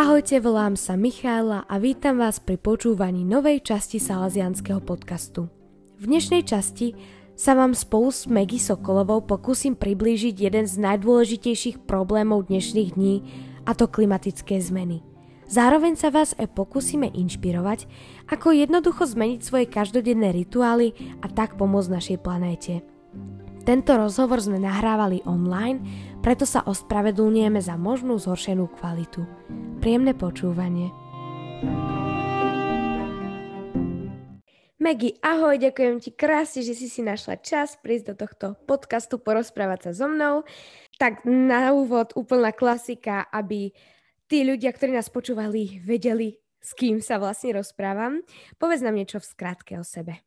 Ahojte, volám sa Michála a vítam vás pri počúvaní novej časti Salazianského podcastu. V dnešnej časti sa vám spolu s Megy Sokolovou pokúsim priblížiť jeden z najdôležitejších problémov dnešných dní, a to klimatické zmeny. Zároveň sa vás aj pokúsime inšpirovať, ako jednoducho zmeniť svoje každodenné rituály a tak pomôcť našej planéte. Tento rozhovor sme nahrávali online, preto sa ospravedlňujeme za možnú zhoršenú kvalitu. Príjemné počúvanie. Megy, ahoj, ďakujem ti krásne, že si si našla čas prísť do tohto podcastu, porozprávať sa so mnou. Tak na úvod úplná klasika, aby tí ľudia, ktorí nás počúvali, vedeli, s kým sa vlastne rozprávam. Povedz nám niečo v skratke o sebe.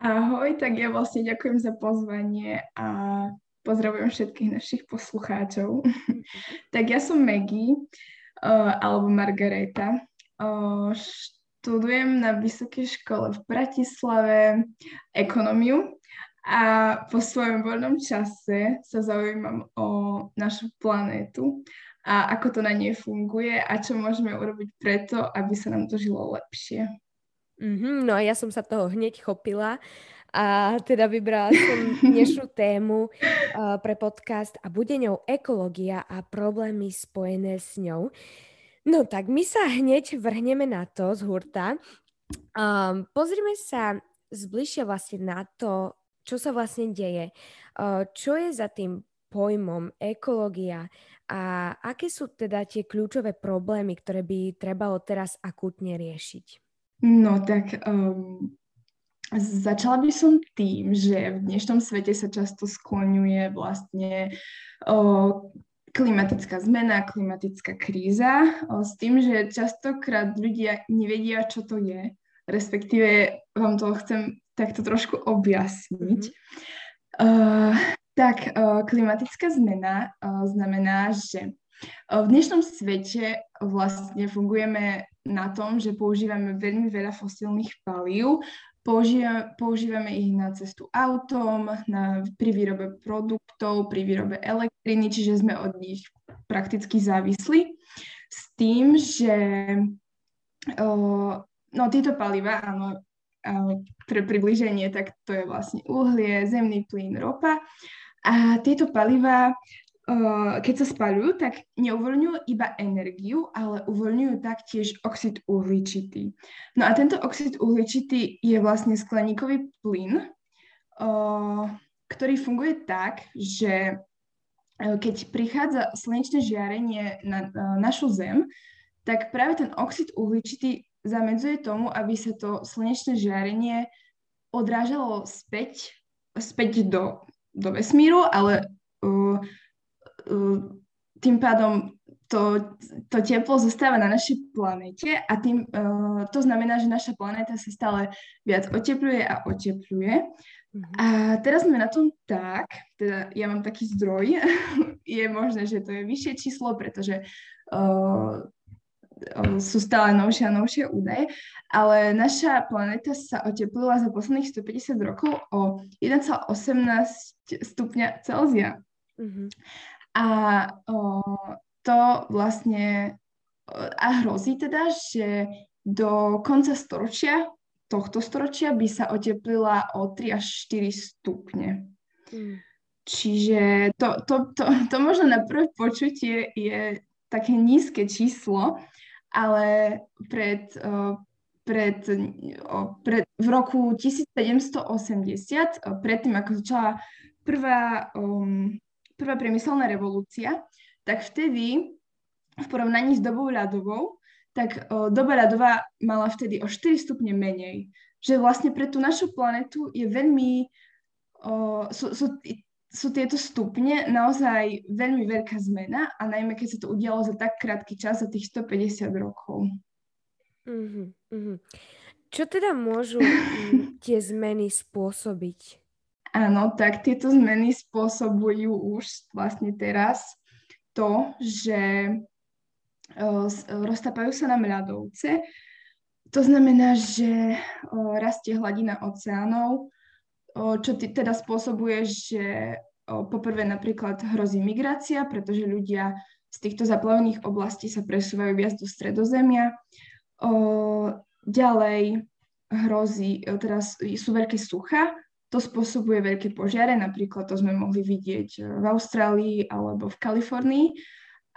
Ahoj, tak ja vlastne ďakujem za pozvanie a pozdravujem všetkých našich poslucháčov. tak ja som Maggie, uh, alebo Margareta. Uh, študujem na vysokej škole v Bratislave ekonómiu a po svojom voľnom čase sa zaujímam o našu planétu a ako to na nej funguje a čo môžeme urobiť preto, aby sa nám to žilo lepšie. Mm-hmm, no a ja som sa toho hneď chopila a teda vybrala som dnešnú tému uh, pre podcast a bude ňou ekológia a problémy spojené s ňou. No tak my sa hneď vrhneme na to z hurta. Um, pozrime sa zbližšia vlastne na to, čo sa vlastne deje. Uh, čo je za tým pojmom ekológia a aké sú teda tie kľúčové problémy, ktoré by trebalo teraz akútne riešiť? No tak um, Začala by som tým, že v dnešnom svete sa často skloňuje vlastne o, klimatická zmena, klimatická kríza, o, s tým, že častokrát ľudia nevedia, čo to je, respektíve vám to chcem takto trošku objasniť. Uh, tak uh, klimatická zmena uh, znamená, že v dnešnom svete vlastne fungujeme na tom, že používame veľmi veľa fosílnych palív Používa, používame ich na cestu autom, na, pri výrobe produktov, pri výrobe elektriny, čiže sme od nich prakticky závislí. S tým, že o, no, tieto paliva, áno, pre približenie, tak to je vlastne uhlie, zemný plyn, ropa. A tieto paliva keď sa spaľujú, tak neuvoľňujú iba energiu, ale uvoľňujú taktiež oxid uhličitý. No a tento oxid uhličitý je vlastne skleníkový plyn, ktorý funguje tak, že keď prichádza slnečné žiarenie na našu Zem, tak práve ten oxid uhličitý zamedzuje tomu, aby sa to slnečné žiarenie odrážalo späť, späť do, do vesmíru, ale tým pádom to, to teplo zostáva na našej planete a tým, uh, to znamená, že naša planéta sa stále viac otepluje a otepluje. Mm-hmm. A teraz sme na tom tak, teda ja mám taký zdroj, je možné, že to je vyššie číslo, pretože uh, sú stále novšie a novšie údaje, ale naša planéta sa oteplila za posledných 150 rokov o 1,18 stupňa Celzia. Mm-hmm. A o, to vlastne a hrozí teda, že do konca storočia, tohto storočia by sa oteplila o 3 až 4 stupne. Mm. Čiže to, to, to, to možno na prvé počutie je také nízke číslo, ale pred, pred, pred, v roku 1780, predtým ako začala prvá um, prvá priemyselná revolúcia, tak vtedy v porovnaní s dobou ľadovou, tak o, doba ľadová mala vtedy o 4 stupne menej. Že vlastne pre tú našu planetu je veľmi, o, sú, sú, sú tieto stupne naozaj veľmi veľká zmena a najmä keď sa to udialo za tak krátky čas, za tých 150 rokov. Mm-hmm. Čo teda môžu tie zmeny spôsobiť? Áno, tak tieto zmeny spôsobujú už vlastne teraz to, že roztapajú sa nám ľadovce. To znamená, že rastie hladina oceánov, čo teda spôsobuje, že poprvé napríklad hrozí migrácia, pretože ľudia z týchto zaplavených oblastí sa presúvajú viac do stredozemia. Ďalej hrozí, teraz sú veľké sucha, to spôsobuje veľké požiare, napríklad to sme mohli vidieť v Austrálii alebo v Kalifornii.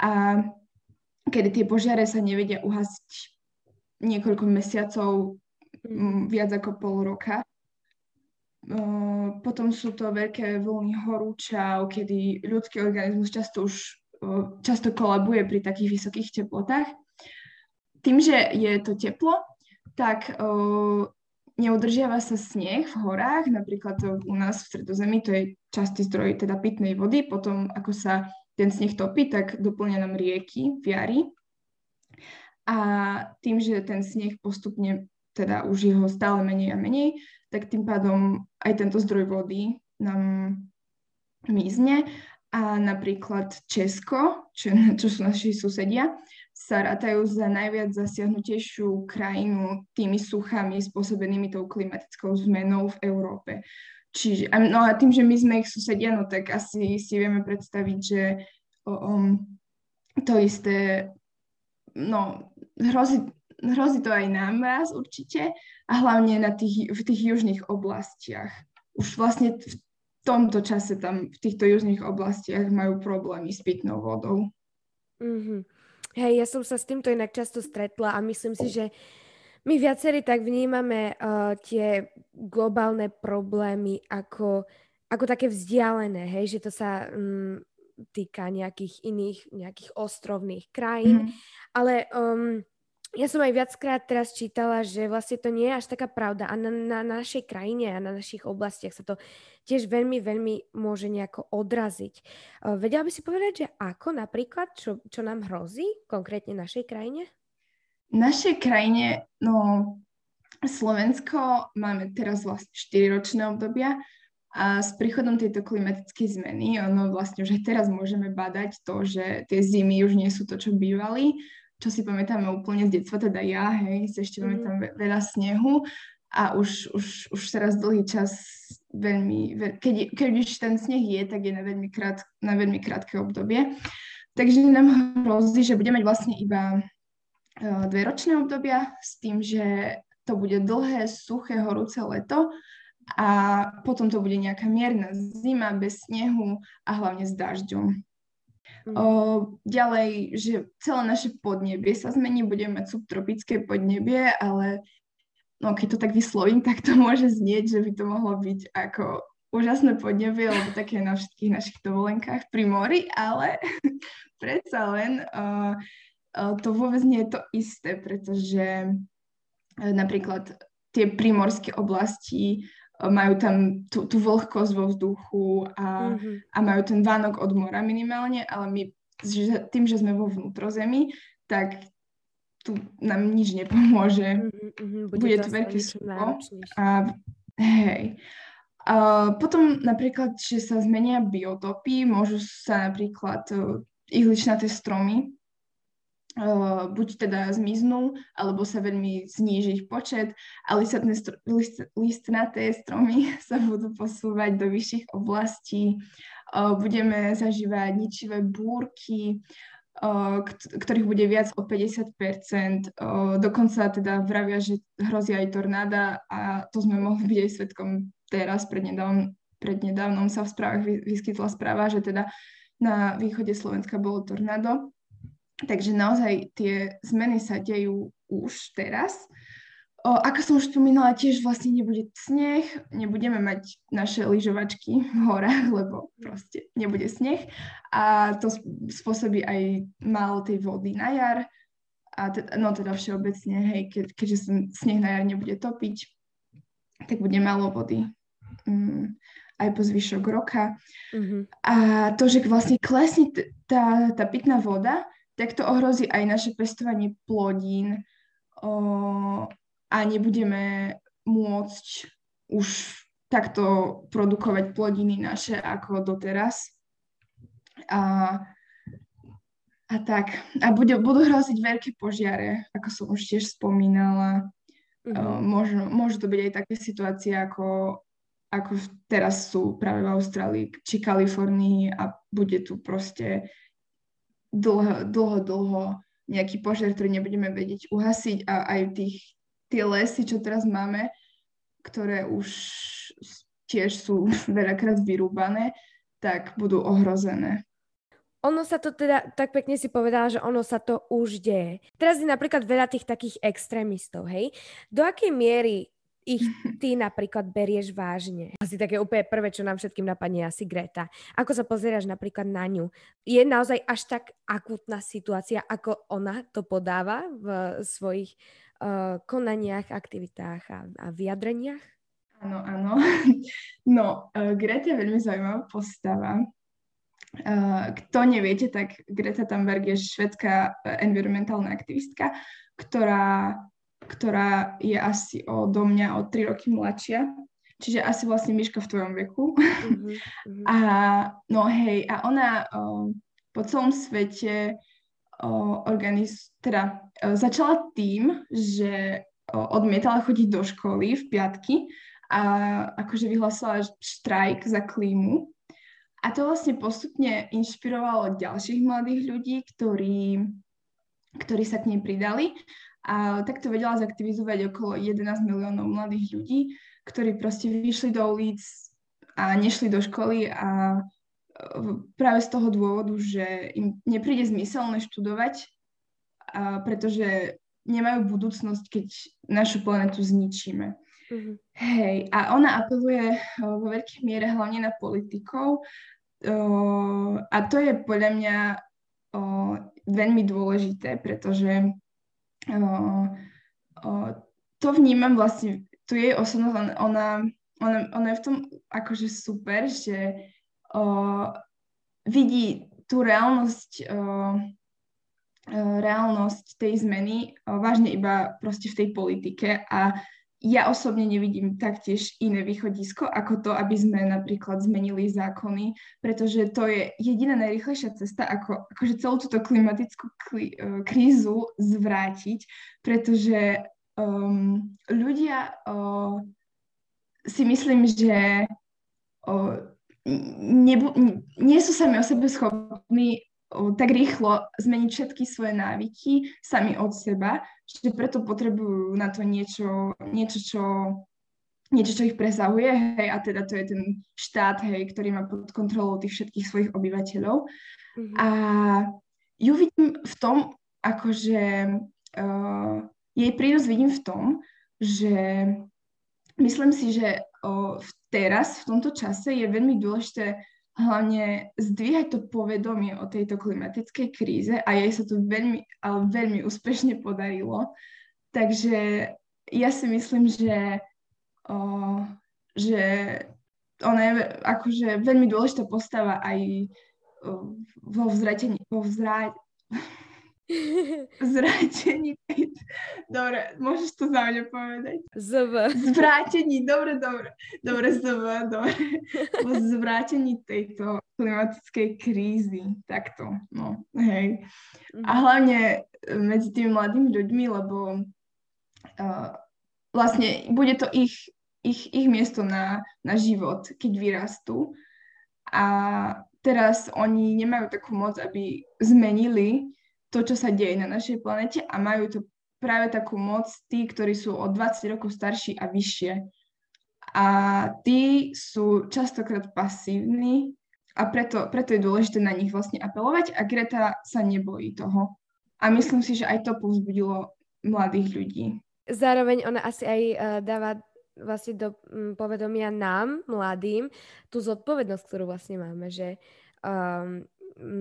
A kedy tie požiare sa nevedia uhasiť niekoľko mesiacov, mm. viac ako pol roka. Potom sú to veľké vlny horúčav, kedy ľudský organizmus často už často kolabuje pri takých vysokých teplotách. Tým, že je to teplo, tak neudržiava sa sneh v horách, napríklad u nás v Stredozemi, to je častý zdroj teda pitnej vody, potom ako sa ten sneh topí, tak doplňa nám rieky v jari. A tým, že ten sneh postupne, teda už je ho stále menej a menej, tak tým pádom aj tento zdroj vody nám mizne. A napríklad Česko, čo, čo sú naši susedia, sa rátajú za najviac zasiahnutejšiu krajinu tými suchami spôsobenými tou klimatickou zmenou v Európe. Čiže, no a tým, že my sme ich susedia, no tak asi si vieme predstaviť, že um, to isté, no hrozí, hrozí to aj nám raz určite a hlavne na tých, v tých južných oblastiach. Už vlastne v tomto čase tam v týchto južných oblastiach majú problémy s pitnou vodou. Mm-hmm. Hej, ja som sa s týmto inak často stretla a myslím si, že my viacerí tak vnímame uh, tie globálne problémy ako, ako také vzdialené, hej, že to sa um, týka nejakých iných, nejakých ostrovných krajín, mm. ale um, ja som aj viackrát teraz čítala, že vlastne to nie je až taká pravda a na, na našej krajine a na našich oblastiach sa to tiež veľmi, veľmi môže nejako odraziť. Uh, vedela by si povedať, že ako napríklad, čo, čo nám hrozí konkrétne našej krajine? Našej krajine, no Slovensko máme teraz vlastne 4-ročné obdobia a s príchodom tejto klimatickej zmeny, ono vlastne už aj teraz môžeme badať to, že tie zimy už nie sú to, čo bývali, čo si pamätáme úplne z detstva, teda ja, hej, si ešte mm. pamätám veľa snehu a už, už, už teraz dlhý čas veľmi, keď, keď už ten sneh je, tak je na veľmi, krát, na veľmi krátke obdobie. Takže nám hrozí, že budeme mať vlastne iba E, dveročné obdobia s tým, že to bude dlhé, suché, horúce leto a potom to bude nejaká mierna zima bez snehu a hlavne s dažďom. O, ďalej, že celé naše podnebie sa zmení, budeme mať subtropické podnebie, ale no, keď to tak vyslovím, tak to môže znieť, že by to mohlo byť ako úžasné podnebie, lebo také na všetkých našich dovolenkách pri mori, ale predsa len uh, to vôbec nie je to isté, pretože e, napríklad tie prímorské oblasti majú tam tú, tú vlhkosť vo vzduchu a, mm-hmm. a majú ten vánok od mora minimálne, ale my tým, že sme vo vnútrozemí, tak tu nám nič nepomôže. Mm-hmm, bude, bude to veľké sucho. A, hej. A potom napríklad, že sa zmenia biotopy, môžu sa napríklad uh, ihličnaté stromy buď teda zmiznú, alebo sa veľmi zníži ich počet a listnaté, str- list, listnaté stromy sa budú posúvať do vyšších oblastí. Budeme zažívať ničivé búrky, ktorých bude viac o 50%. Uh, dokonca teda vravia, že hrozí aj tornáda a to sme mohli byť aj svetkom teraz, prednedávnom, prednedávnom sa v správach vyskytla správa, že teda na východe Slovenska bolo tornádo Takže naozaj tie zmeny sa dejú už teraz. O, ako som už spomínala, tiež vlastne nebude sneh, nebudeme mať naše lyžovačky v horách, lebo proste nebude sneh a to spôsobí aj málo tej vody na jar a teda, no teda všeobecne, hej, ke, keďže sa sneh na jar nebude topiť, tak bude málo vody mm, aj po zvyšok roka. Mm-hmm. A to, že vlastne klesne tá, tá pitná voda, tak to ohrozí aj naše pestovanie plodín o, a nebudeme môcť už takto produkovať plodiny naše ako doteraz. A, a tak. A bude, budú hroziť veľké požiare, ako som už tiež spomínala. Mm-hmm. Môžu, môžu to byť aj také situácie, ako, ako teraz sú práve v Austrálii či Kalifornii a bude tu proste dlho, dlho, dlho nejaký požiar, ktorý nebudeme vedieť uhasiť a aj tých, tie lesy, čo teraz máme, ktoré už tiež sú veľakrát vyrúbané, tak budú ohrozené. Ono sa to teda, tak pekne si povedala, že ono sa to už deje. Teraz je napríklad veľa tých takých extrémistov, hej? Do akej miery ich ty napríklad berieš vážne? Asi také úplne prvé, čo nám všetkým napadne, asi Greta. Ako sa pozeráš napríklad na ňu? Je naozaj až tak akutná situácia, ako ona to podáva v svojich uh, konaniach, aktivitách a, a vyjadreniach? Áno, áno. No, uh, Greta je veľmi zaujímavá postava. Uh, kto neviete, tak Greta Thunberg je švedská environmentálna aktivistka, ktorá, ktorá je asi do mňa o 3 roky mladšia. Čiže asi vlastne Miška v tvojom veku. Mm-hmm. A no hej, a ona uh, po celom svete uh, organiz, teda uh, začala tým, že uh, odmietala chodiť do školy v piatky a akože vyhlásila štrajk za klímu. A to vlastne postupne inšpirovalo ďalších mladých ľudí, ktorí, ktorí sa k nej pridali. A takto vedela zaktivizovať okolo 11 miliónov mladých ľudí, ktorí proste vyšli do ulic a nešli do školy a e, práve z toho dôvodu, že im nepríde zmyselné študovať, a pretože nemajú budúcnosť, keď našu planetu zničíme. Mm-hmm. Hej, a ona apeluje uh, vo veľkej miere hlavne na politikov uh, a to je podľa mňa veľmi dôležité, pretože uh, uh, to vnímam vlastne, tu jej osobnosť, ona, ona, ona je v tom akože super, že uh, vidí tú reálnosť uh, reálnosť tej zmeny vážne iba proste v tej politike a ja osobne nevidím taktiež iné východisko ako to, aby sme napríklad zmenili zákony, pretože to je jediná najrychlejšia cesta, ako akože celú túto klimatickú kli, uh, krízu zvrátiť, pretože um, ľudia uh, si myslím, že uh, nebu- nie sú sami o sebe schopní tak rýchlo zmeniť všetky svoje návyky sami od seba, že preto potrebujú na to niečo, niečo čo niečo, čo ich presahuje, hej, a teda to je ten štát, hej, ktorý má pod kontrolou tých všetkých svojich obyvateľov. Mm-hmm. A ju vidím v tom, akože uh, jej prínos vidím v tom, že myslím si, že uh, teraz, v tomto čase je veľmi dôležité hlavne zdvíhať to povedomie o tejto klimatickej kríze a jej sa to veľmi, ale veľmi úspešne podarilo. Takže ja si myslím, že, o, že ona je akože veľmi dôležitá postava aj o, vo vzratení, vo vzrá... Zvrátení. Dobre, môžeš to za mňa povedať? ZV. Zvrátení, dobre, dobre. Dobre, ZV, dobre. Po zvrátení tejto klimatickej krízy. Takto, no, hej. A mhm. hlavne e, medzi tými mladými ľuďmi, lebo uh, vlastne bude to ich, ich, ich miesto na, na život, keď vyrastú. A teraz oni nemajú takú moc, aby zmenili to, čo sa deje na našej planete a majú to práve takú moc tí, ktorí sú o 20 rokov starší a vyššie. A tí sú častokrát pasívni a preto, preto je dôležité na nich vlastne apelovať a Greta sa nebojí toho. A myslím si, že aj to povzbudilo mladých ľudí. Zároveň ona asi aj uh, dáva vlastne do povedomia nám, mladým, tú zodpovednosť, ktorú vlastne máme, že um,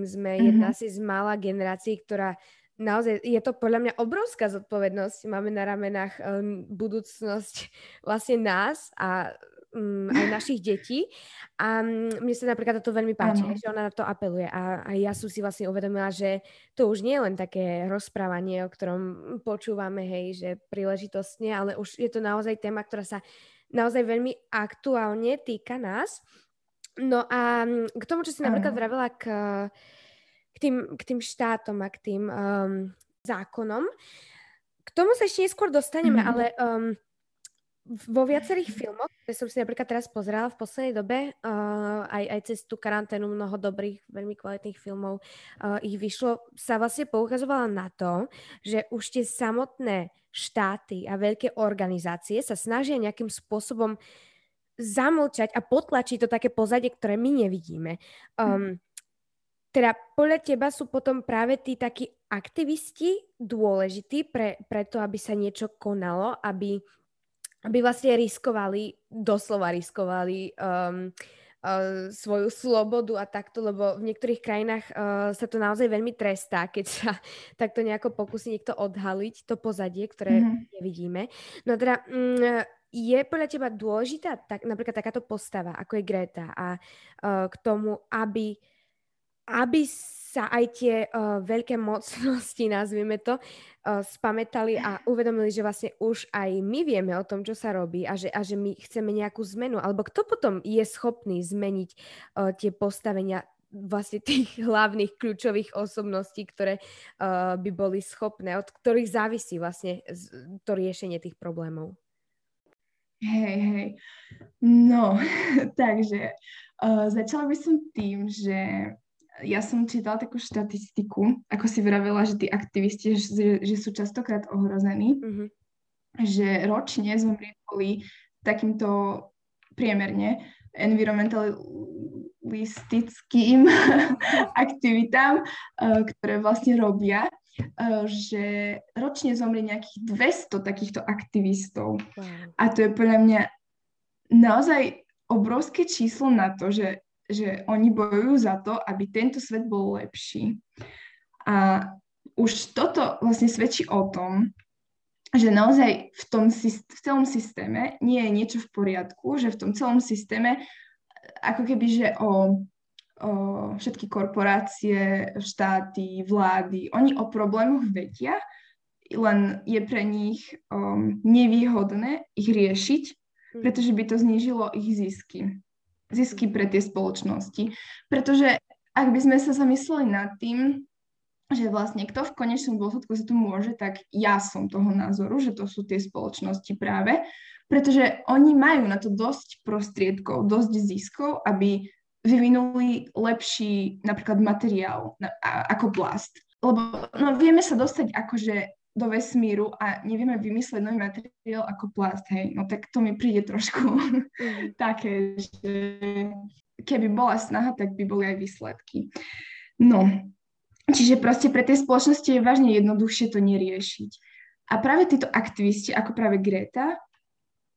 sme mm-hmm. jedna si z mála generácií, ktorá naozaj, je to podľa mňa obrovská zodpovednosť. Máme na ramenách um, budúcnosť vlastne nás a um, aj našich detí. A mne sa napríklad toto veľmi páči, ano. že ona na to apeluje. A, a ja som si vlastne uvedomila, že to už nie je len také rozprávanie, o ktorom počúvame, hej, že príležitostne, ale už je to naozaj téma, ktorá sa naozaj veľmi aktuálne týka nás. No a mm, k tomu, čo si napríklad vravela k, k, tým, k tým štátom a k tým um, zákonom, k tomu sa ešte neskôr dostaneme, mm-hmm. ale um, vo viacerých filmoch, ktoré som si napríklad teraz pozerala v poslednej dobe, uh, aj, aj cez tú karanténu mnoho dobrých, veľmi kvalitných filmov uh, ich vyšlo, sa vlastne poukazovala na to, že už tie samotné štáty a veľké organizácie sa snažia nejakým spôsobom zamlčať a potlačiť to také pozadie, ktoré my nevidíme. Um, teda podľa teba sú potom práve tí takí aktivisti dôležití pre, pre to, aby sa niečo konalo, aby aby vlastne riskovali, doslova riskovali um, uh, svoju slobodu a takto, lebo v niektorých krajinách uh, sa to naozaj veľmi trestá, keď sa takto nejako pokusí niekto odhaliť to pozadie, ktoré mm-hmm. nevidíme. No teda mm, je podľa teba dôležitá tak, napríklad takáto postava, ako je Greta a uh, k tomu, aby, aby sa aj tie uh, veľké mocnosti, nazvime to, uh, spametali a uvedomili, že vlastne už aj my vieme o tom, čo sa robí a že, a že my chceme nejakú zmenu. Alebo kto potom je schopný zmeniť uh, tie postavenia vlastne tých hlavných kľúčových osobností, ktoré uh, by boli schopné, od ktorých závisí vlastne to riešenie tých problémov. Hej, hej. No, takže uh, začala by som tým, že ja som čítala takú štatistiku, ako si vravela, že tí aktivisti, že, že sú častokrát ohrození, mm-hmm. že ročne zomreli takýmto priemerne environmentalistickým aktivitám, eh, ktoré vlastne robia, že ročne zomrie nejakých 200 takýchto aktivistov. Wow. A to je podľa mňa naozaj obrovské číslo na to, že že oni bojujú za to, aby tento svet bol lepší. A už toto vlastne svedčí o tom, že naozaj v tom v celom systéme nie je niečo v poriadku, že v tom celom systéme ako keby, že o, o všetky korporácie, štáty, vlády, oni o problémoch vedia, len je pre nich um, nevýhodné ich riešiť, hm. pretože by to znížilo ich zisky zisky pre tie spoločnosti. Pretože ak by sme sa zamysleli nad tým, že vlastne kto v konečnom dôsledku sa tu môže, tak ja som toho názoru, že to sú tie spoločnosti práve, pretože oni majú na to dosť prostriedkov, dosť ziskov, aby vyvinuli lepší napríklad materiál na, a, ako plast. Lebo no, vieme sa dostať akože do vesmíru a nevieme vymysleť nový materiál ako plast, hej, no tak to mi príde trošku mm. také, že keby bola snaha, tak by boli aj výsledky. No, čiže proste pre tie spoločnosti je vážne jednoduchšie to neriešiť. A práve títo aktivisti, ako práve Greta,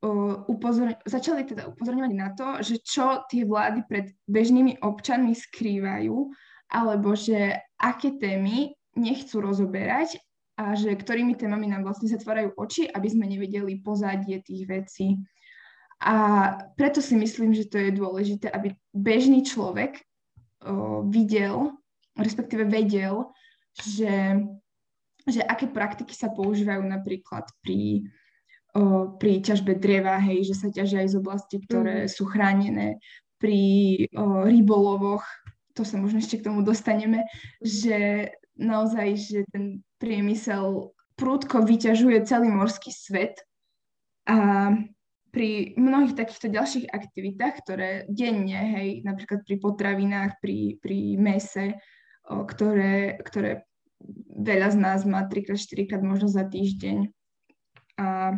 uh, začali teda upozorňovať na to, že čo tie vlády pred bežnými občanmi skrývajú, alebo že aké témy nechcú rozoberať a že ktorými témami nám vlastne zatvárajú oči, aby sme nevedeli pozadie tých vecí. A preto si myslím, že to je dôležité, aby bežný človek o, videl, respektíve vedel, že, že aké praktiky sa používajú napríklad pri, o, pri ťažbe dreva, hej, že sa ťažia aj z oblasti, ktoré mm. sú chránené, pri o, rybolovoch, to sa možno ešte k tomu dostaneme, že naozaj, že ten priemysel prúdko vyťažuje celý morský svet a pri mnohých takýchto ďalších aktivitách, ktoré denne, hej, napríklad pri potravinách, pri, pri mese, o, ktoré, ktoré veľa z nás má 3-4 krát možno za týždeň. A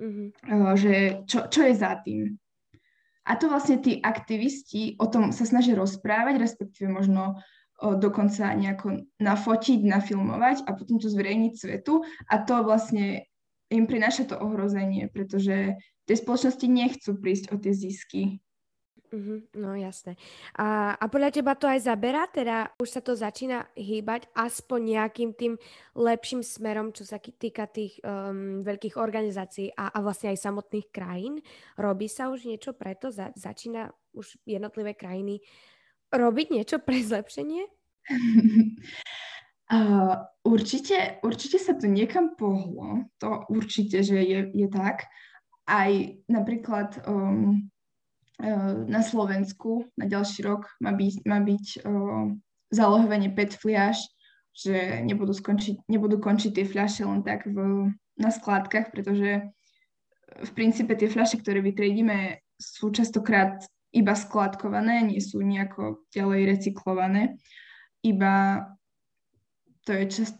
mm-hmm. že čo, čo je za tým? A to vlastne tí aktivisti o tom sa snažia rozprávať, respektíve možno dokonca nejako nafotiť, nafilmovať a potom to zverejniť svetu a to vlastne im prináša to ohrozenie, pretože tie spoločnosti nechcú prísť o tie zisky. Mm-hmm, no jasné. A, a podľa teba to aj zaberá? Teda už sa to začína hýbať aspoň nejakým tým lepším smerom, čo sa týka tých um, veľkých organizácií a, a vlastne aj samotných krajín? Robí sa už niečo preto? Za, začína už jednotlivé krajiny robiť niečo pre zlepšenie? uh, určite, určite sa to niekam pohlo. To určite, že je, je tak. Aj napríklad um, na Slovensku na ďalší rok má byť, má byť uh, zálohovanie PET fliaž, že nebudú, skončiť, nebudú končiť tie fľaše len tak v, na skládkach, pretože v princípe tie fľaše, ktoré vytriedíme, sú častokrát iba skladkované, nie sú nejako ďalej recyklované. Iba to je čas,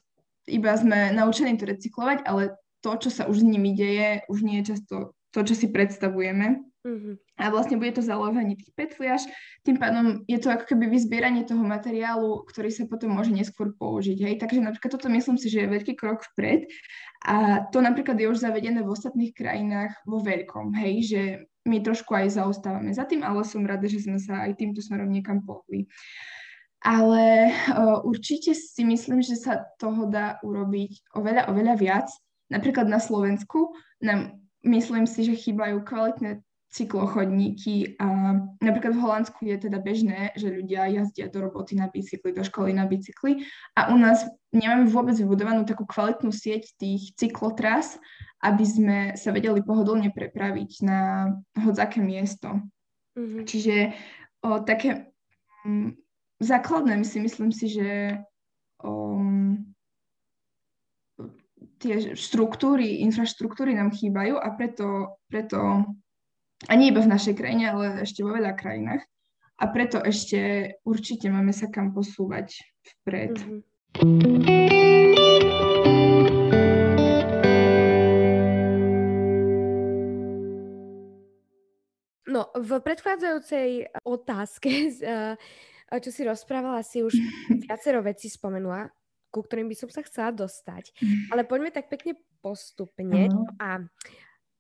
iba sme naučení to recyklovať, ale to, čo sa už s nimi deje, už nie je často to, čo si predstavujeme. Mm-hmm. A vlastne bude to zalovanie tých petliaž, tým pádom je to ako keby vyzbieranie toho materiálu, ktorý sa potom môže neskôr použiť. Hej? Takže napríklad toto myslím si, že je veľký krok vpred a to napríklad je už zavedené v ostatných krajinách vo veľkom, hej? že my trošku aj zaostávame za tým, ale som rada, že sme sa aj týmto smerom niekam pohli. Ale uh, určite si myslím, že sa toho dá urobiť oveľa, oveľa viac. Napríklad na Slovensku nám myslím si, že chýbajú kvalitné cyklochodníky a napríklad v Holandsku je teda bežné, že ľudia jazdia do roboty na bicykli, do školy na bicykli a u nás nemáme vôbec vybudovanú takú kvalitnú sieť tých cyklotras, aby sme sa vedeli pohodlne prepraviť na hodzaké miesto. Mm-hmm. Čiže o, také m, mm, základné si myslím si, že o, tie štruktúry, infraštruktúry nám chýbajú a preto, preto a nie iba v našej krajine, ale ešte vo veľa krajinách. A preto ešte určite máme sa kam posúvať vpred. Mm-hmm. No, v predchádzajúcej otázke, čo si rozprávala, si už viacero vecí spomenula, ku ktorým by som sa chcela dostať. Mhm. Ale poďme tak pekne postupne. Uh-huh. A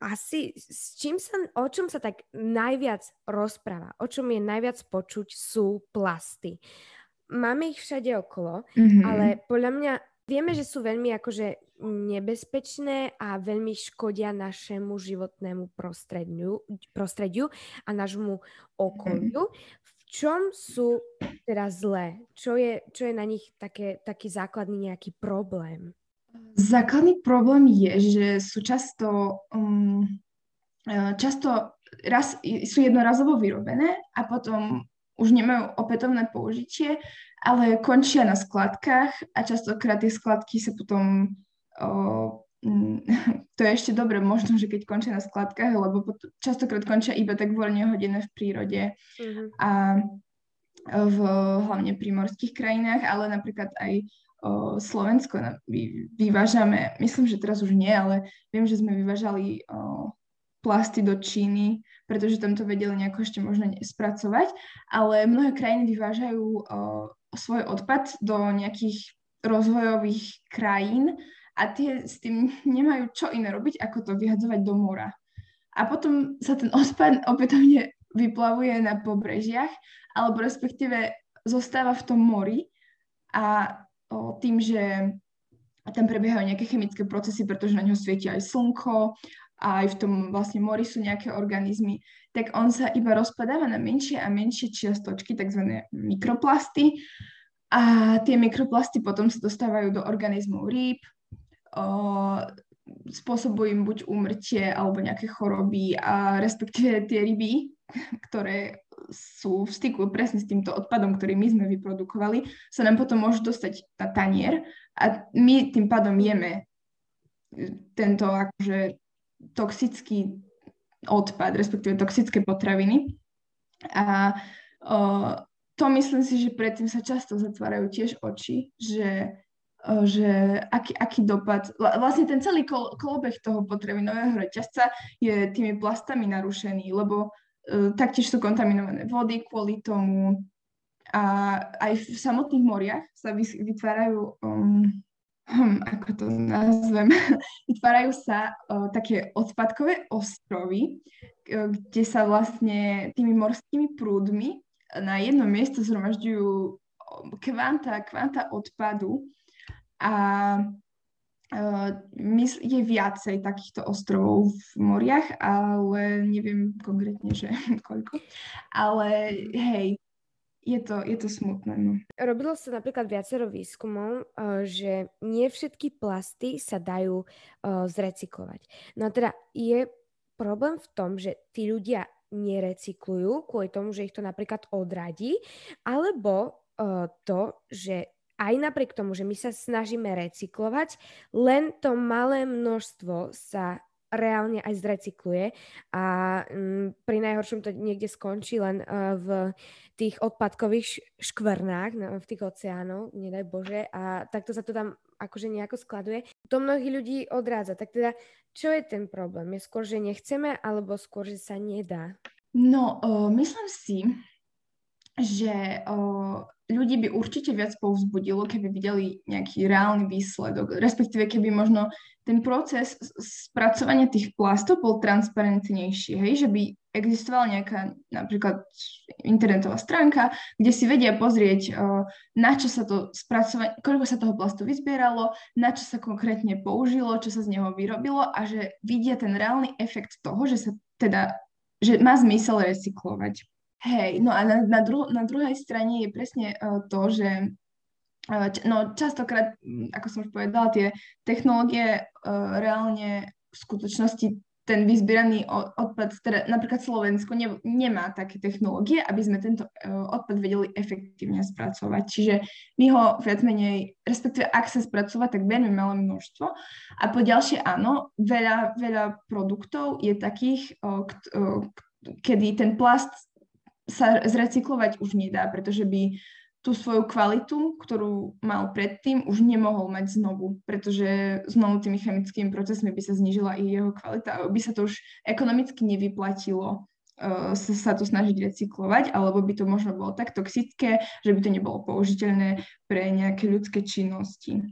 asi s čím sa, o čom sa tak najviac rozpráva, o čom je najviac počuť, sú plasty. Máme ich všade okolo, mm-hmm. ale podľa mňa vieme, že sú veľmi akože nebezpečné a veľmi škodia našemu životnému prostrediu, prostrediu a nášmu okoliu. Mm-hmm. V čom sú teda zlé? Čo je, čo je na nich také, taký základný nejaký problém? Základný problém je, že sú často, um, e, často raz, sú jednorazovo vyrobené a potom už nemajú opätovné použitie, ale končia na skladkách a častokrát tie skladky sa potom o, to je ešte dobre, možno, že keď končia na skladkách, lebo častokrát končia iba tak voľne hodené v prírode mm-hmm. a v hlavne primorských krajinách, ale napríklad aj Slovensko vy, vyvážame, myslím, že teraz už nie, ale viem, že sme vyvážali plasty do Číny, pretože tam to vedeli nejako ešte možno spracovať, ale mnohé krajiny vyvážajú svoj odpad do nejakých rozvojových krajín a tie s tým nemajú čo iné robiť, ako to vyhadzovať do mora. A potom sa ten odpad opätovne vyplavuje na pobrežiach, alebo respektíve zostáva v tom mori a tým, že tam prebiehajú nejaké chemické procesy, pretože na ňo svieti aj slnko aj v tom vlastne mori sú nejaké organizmy, tak on sa iba rozpadáva na menšie a menšie čiastočky, tzv. mikroplasty. A tie mikroplasty potom sa dostávajú do organizmov rýb, o, spôsobujú im buď úmrtie alebo nejaké choroby a respektíve tie ryby, ktoré sú v styku presne s týmto odpadom, ktorý my sme vyprodukovali, sa nám potom môžu dostať na tanier a my tým pádom jeme tento akože toxický odpad, respektíve toxické potraviny. A o, to myslím si, že predtým sa často zatvárajú tiež oči, že, že aký, aký dopad, vlastne ten celý kol, kolobeh toho potravinového reťazca je tými plastami narušený, lebo E, taktiež sú kontaminované vody kvôli tomu. A aj v samotných moriach sa vytvárajú, um, hm, ako to nazvem, vytvárajú sa uh, také odpadkové ostrovy, kde sa vlastne tými morskými prúdmi na jedno miesto zhromažďujú kvanta, kvanta odpadu a je viacej takýchto ostrovov v moriach, ale neviem konkrétne, že koľko. Ale hej, je to, je to smutné. No. Robilo sa napríklad viacero výskumov, uh, že nie všetky plasty sa dajú uh, zrecyklovať. No a teda je problém v tom, že tí ľudia nerecyklujú kvôli tomu, že ich to napríklad odradí, alebo to, že aj napriek tomu, že my sa snažíme recyklovať, len to malé množstvo sa reálne aj zrecykluje a um, pri najhoršom to niekde skončí len uh, v tých odpadkových škvrnách, no, v tých oceánoch, nedaj Bože, a takto sa to tam akože nejako skladuje. To mnohých ľudí odrádza. Tak teda, čo je ten problém? Je skôr, že nechceme, alebo skôr, že sa nedá? No, uh, myslím si, že uh, ľudí by určite viac povzbudilo, keby videli nejaký reálny výsledok, respektíve keby možno ten proces spracovania tých plastov bol transparentnejší, hej, že by existovala nejaká napríklad internetová stránka, kde si vedia pozrieť, uh, na čo sa to spracovanie, koľko sa toho plastu vyzbieralo, na čo sa konkrétne použilo, čo sa z neho vyrobilo a že vidia ten reálny efekt toho, že sa teda, že má zmysel recyklovať. Hej, no a na, na, dru- na druhej strane je presne uh, to, že uh, no častokrát, ako som už povedala, tie technológie uh, reálne v skutočnosti ten vyzbieraný odpad, teda napríklad Slovensko ne, nemá také technológie, aby sme tento odpad vedeli efektívne spracovať. Čiže my ho viac menej, respektíve ak sa spracovať, tak veľmi malé množstvo. A po ďalšie áno, veľa, veľa produktov je takých, kedy ten plast sa zrecyklovať už nedá, pretože by tú svoju kvalitu, ktorú mal predtým, už nemohol mať znovu, pretože znovu tými chemickými procesmi by sa znižila i jeho kvalita by sa to už ekonomicky nevyplatilo sa, sa to snažiť recyklovať, alebo by to možno bolo tak toxické, že by to nebolo použiteľné pre nejaké ľudské činnosti.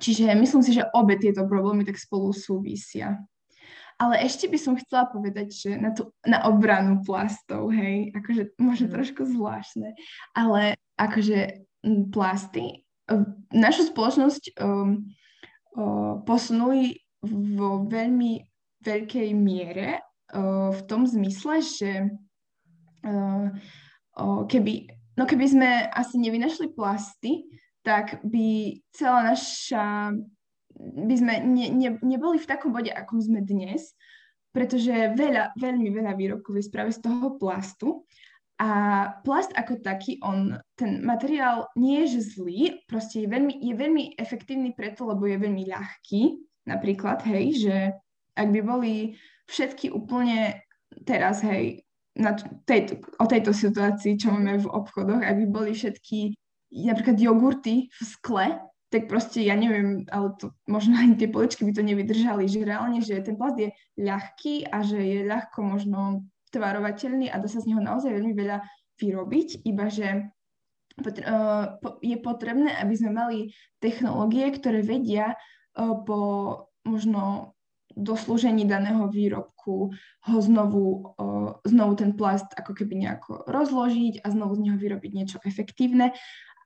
Čiže myslím si, že obe tieto problémy tak spolu súvisia. Ale ešte by som chcela povedať, že na, tú, na obranu plastov, hej, akože možno mm. trošku zvláštne, ale akože plasty našu spoločnosť um, uh, posunuli vo veľmi veľkej miere uh, v tom zmysle, že uh, uh, keby, no keby sme asi nevynašli plasty, tak by celá naša by sme ne, ne, neboli v takom bode, akom sme dnes, pretože veľa, veľmi veľa výrobkov je práve z toho plastu. A plast ako taký, on, ten materiál nie je že zlý, proste je veľmi, je veľmi efektívny preto, lebo je veľmi ľahký. Napríklad, hej, že ak by boli všetky úplne teraz, hej, na tejto, o tejto situácii, čo máme v obchodoch, ak by boli všetky napríklad jogurty v skle, tak proste ja neviem, ale to možno ani tie poličky by to nevydržali, že reálne, že ten plast je ľahký a že je ľahko možno tvarovateľný a dá sa z neho naozaj veľmi veľa vyrobiť, iba že je potrebné, aby sme mali technológie, ktoré vedia po možno doslúžení daného výrobku ho znovu, znovu ten plast ako keby nejako rozložiť a znovu z neho vyrobiť niečo efektívne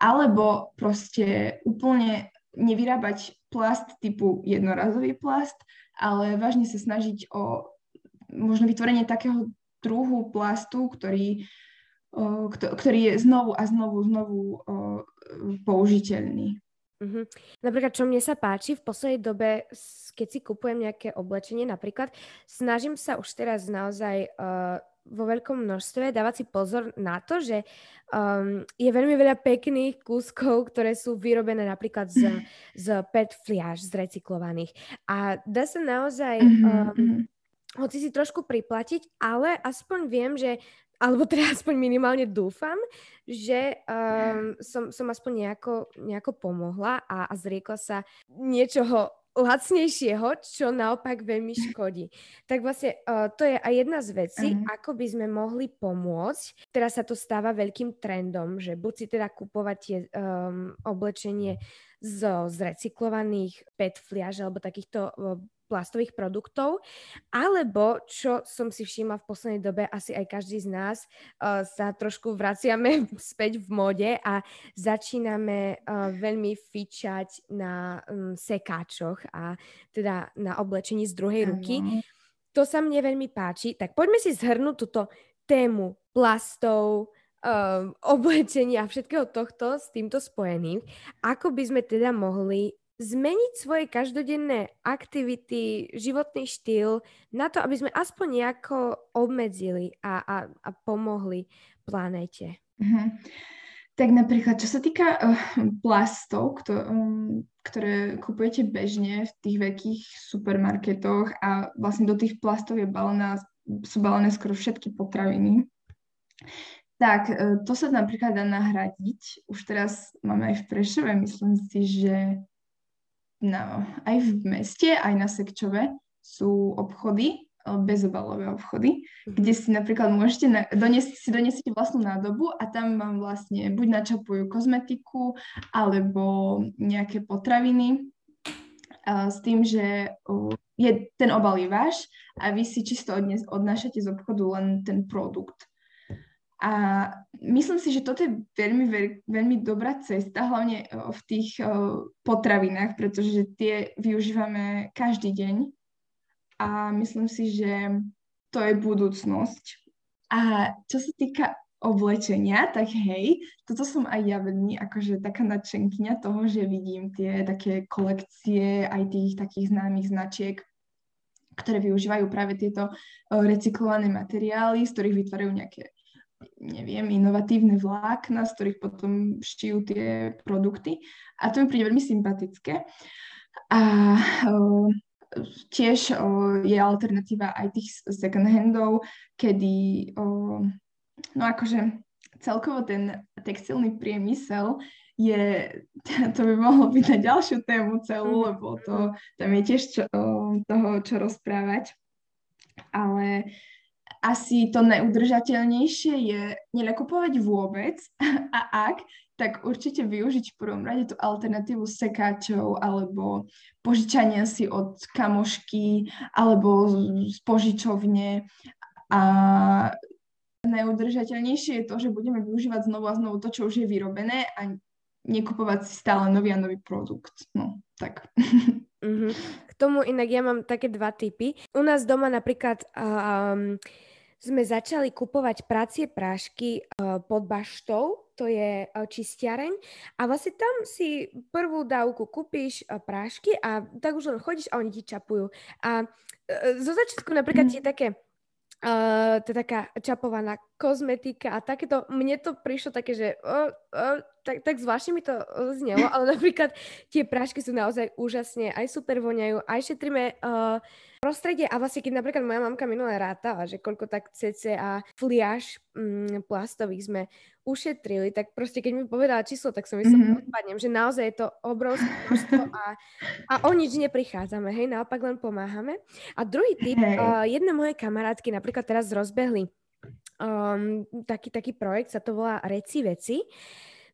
alebo proste úplne nevyrábať plast typu jednorazový plast, ale vážne sa snažiť o možno vytvorenie takého druhu plastu, ktorý, ktorý je znovu a znovu, znovu použiteľný. Mm-hmm. Napríklad, čo mne sa páči v poslednej dobe, keď si kupujem nejaké oblečenie, napríklad, snažím sa už teraz naozaj uh, vo veľkom množstve, dávať si pozor na to, že um, je veľmi veľa pekných kúskov, ktoré sú vyrobené napríklad z, z PET fliaž, z recyklovaných. A dá sa naozaj, mhm, um, mm-hmm. hoci si trošku priplatiť, ale aspoň viem, že alebo teda aspoň minimálne dúfam, že um, som, som aspoň nejako, nejako pomohla a, a zriekla sa niečoho lacnejšieho, čo naopak veľmi škodí. Tak vlastne uh, to je aj jedna z vecí, uh-huh. ako by sme mohli pomôcť. Teraz sa to stáva veľkým trendom, že buď si teda kupovať tie um, oblečenie zo zrecyklovaných PET fliaž alebo takýchto uh, plastových produktov, alebo čo som si všimla v poslednej dobe, asi aj každý z nás uh, sa trošku vraciame späť v mode a začíname uh, veľmi fičať na um, sekáčoch a teda na oblečení z druhej ruky. To sa mne veľmi páči. Tak poďme si zhrnúť túto tému plastov, um, oblečenia a všetkého tohto s týmto spojeným. Ako by sme teda mohli zmeniť svoje každodenné aktivity, životný štýl na to, aby sme aspoň nejako obmedzili a, a, a pomohli planéte? Uh-huh. Tak napríklad, čo sa týka uh, plastov, kto, um, ktoré kupujete bežne v tých veľkých supermarketoch a vlastne do tých plastov je balená, sú balené skoro všetky potraviny, tak uh, to sa napríklad dá nahradiť. Už teraz máme aj v Prešove, myslím si, že no, aj v meste, aj na Sekčove sú obchody, bezobalové obchody, mm-hmm. kde si napríklad môžete na, doniesť, si doniesť vlastnú nádobu a tam vám vlastne buď načapujú kozmetiku alebo nejaké potraviny a s tým, že je, ten obal je váš a vy si čisto odnes, odnášate z obchodu len ten produkt. A myslím si, že toto je veľmi, veľmi dobrá cesta, hlavne v tých potravinách, pretože tie využívame každý deň a myslím si, že to je budúcnosť. A čo sa týka oblečenia, tak hej, toto som aj ja veľmi akože taká nadšenkyňa toho, že vidím tie také kolekcie aj tých takých známych značiek, ktoré využívajú práve tieto recyklované materiály, z ktorých vytvárajú nejaké neviem, inovatívne vlákna, z ktorých potom šijú tie produkty. A to mi príde veľmi sympatické. A tiež o, je alternatíva aj tých second handov, kedy o, no akože celkovo ten textilný priemysel je, to by mohlo byť na ďalšiu tému celú, mhm. lebo to, tam je tiež čo, toho, čo rozprávať. Ale asi to neudržateľnejšie je nenakupovať vôbec a ak, tak určite využiť v prvom rade tú alternatívu sekáčov alebo požičania si od kamošky alebo z požičovne a najudržateľnejšie je to, že budeme využívať znovu a znovu to, čo už je vyrobené a nekupovať si stále nový a nový produkt. No, tak. Mm-hmm. Tomu inak ja mám také dva typy. U nás doma napríklad um, sme začali kupovať pracie prášky uh, pod baštou, to je e, čistiareň a vlastne tam si prvú dávku kúpiš e, prášky a tak už len chodíš a oni ti čapujú. A e, zo začiatku napríklad je také Uh, to je taká čapovaná kozmetika a takéto, mne to prišlo také, že uh, uh, tak, tak zvláštne mi to znelo, ale napríklad tie prášky sú naozaj úžasne, aj super voňajú, aj šetríme uh, prostredie a vlastne keď napríklad moja mamka minulé rátala, že koľko tak cca fliaž mm, plastových sme ušetrili, tak proste keď mi povedala číslo, tak som myslel, mm-hmm. odpadnem, že naozaj je to obrovské množstvo a, a o nič neprichádzame, hej, naopak len pomáhame. A druhý typ, hey. uh, jedné moje kamarátky napríklad teraz rozbehli um, taký, taký projekt, sa to volá Reci veci.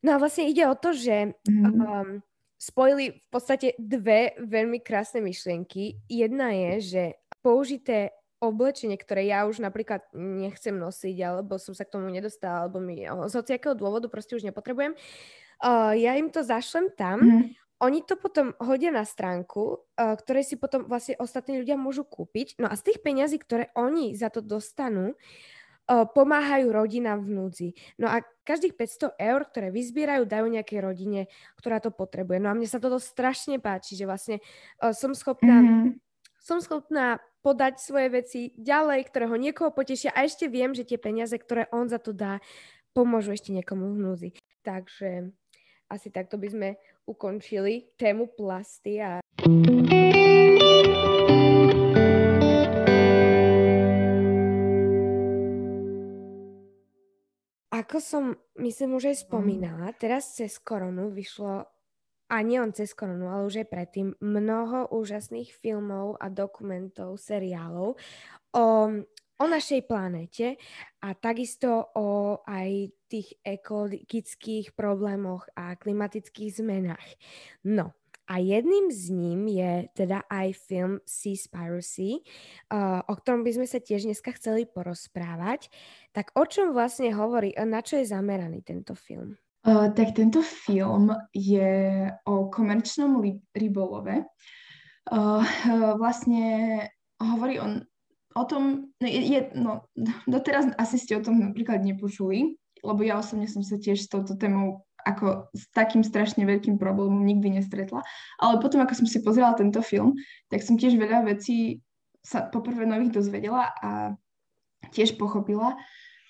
No a vlastne ide o to, že um, spojili v podstate dve veľmi krásne myšlienky. Jedna je, že použité oblečenie, ktoré ja už napríklad nechcem nosiť, alebo som sa k tomu nedostala, alebo mi z hociakého dôvodu proste už nepotrebujem, uh, ja im to zašlem tam, mm. oni to potom hodia na stránku, uh, ktoré si potom vlastne ostatní ľudia môžu kúpiť. No a z tých peňazí, ktoré oni za to dostanú, pomáhajú rodinám v núdzi. No a každých 500 eur, ktoré vyzbierajú, dajú nejakej rodine, ktorá to potrebuje. No a mne sa toto strašne páči, že vlastne som schopná, mm-hmm. som schopná podať svoje veci ďalej, ktoré ho niekoho potešia a ešte viem, že tie peniaze, ktoré on za to dá, pomôžu ešte niekomu v núdzi. Takže asi takto by sme ukončili tému plasty a Ako som, myslím, už aj spomínala, teraz cez koronu vyšlo, a nie on cez koronu, ale už aj predtým, mnoho úžasných filmov a dokumentov, seriálov o, o našej planéte a takisto o aj tých ekologických problémoch a klimatických zmenách. No, a jedným z ním je teda aj film Seaspiracy, uh, o ktorom by sme sa tiež dneska chceli porozprávať. Tak o čom vlastne hovorí, na čo je zameraný tento film? Uh, tak tento film je o komerčnom li- rybolove. Uh, vlastne hovorí on o tom, no, je, je, no, doteraz asi ste o tom napríklad nepočuli, lebo ja osobne som sa tiež s touto témou ako s takým strašne veľkým problémom nikdy nestretla. Ale potom, ako som si pozrela tento film, tak som tiež veľa vecí sa poprvé nových dozvedela a tiež pochopila,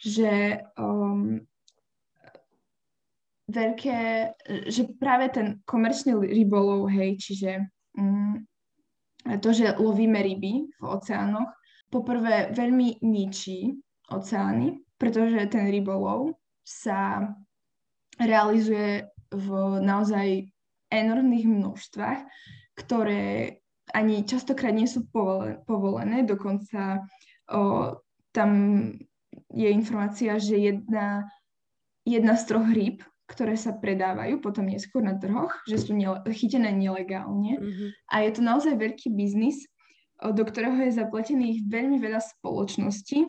že um, veľké, že práve ten komerčný rybolov, hej, čiže um, to, že lovíme ryby v oceánoch, poprvé veľmi ničí oceány, pretože ten rybolov sa realizuje v naozaj enormných množstvách, ktoré ani častokrát nie sú povolené, dokonca o, tam je informácia, že jedna, jedna z troch rýb, ktoré sa predávajú potom neskôr na trhoch, že sú ne- chytené nelegálne. Mm-hmm. A je to naozaj veľký biznis, do ktorého je zapletených veľmi veľa spoločností,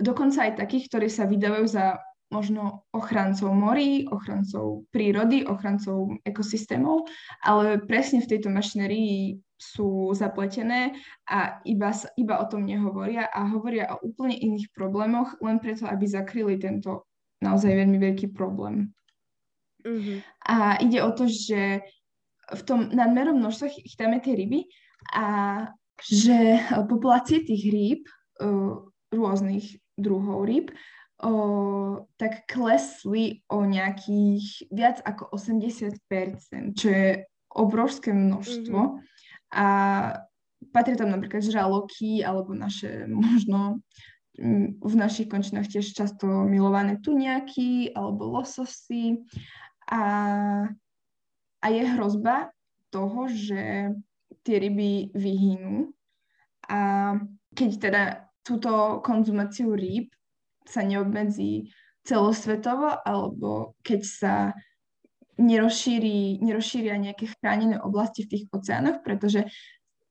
dokonca aj takých, ktorí sa vydávajú za možno ochrancov morí, ochrancov prírody, ochrancov ekosystémov, ale presne v tejto mašinérii sú zapletené a iba, iba o tom nehovoria a hovoria o úplne iných problémoch, len preto, aby zakryli tento naozaj veľmi veľký problém. Mm-hmm. A ide o to, že v tom nadmerom množstve chytáme tie ryby a že populácie tých rýb, rôznych druhov rýb, tak klesli o nejakých viac ako 80%, čo je obrovské množstvo. Mm-hmm. A patria tam napríklad žraloky alebo naše možno v našich končinách tiež často milované tuniaky alebo lososy a, a je hrozba toho, že tie ryby vyhynú a keď teda túto konzumáciu rýb sa neobmedzí celosvetovo alebo keď sa nerozšíri, nerozšíria nejaké chránené oblasti v tých oceánoch, pretože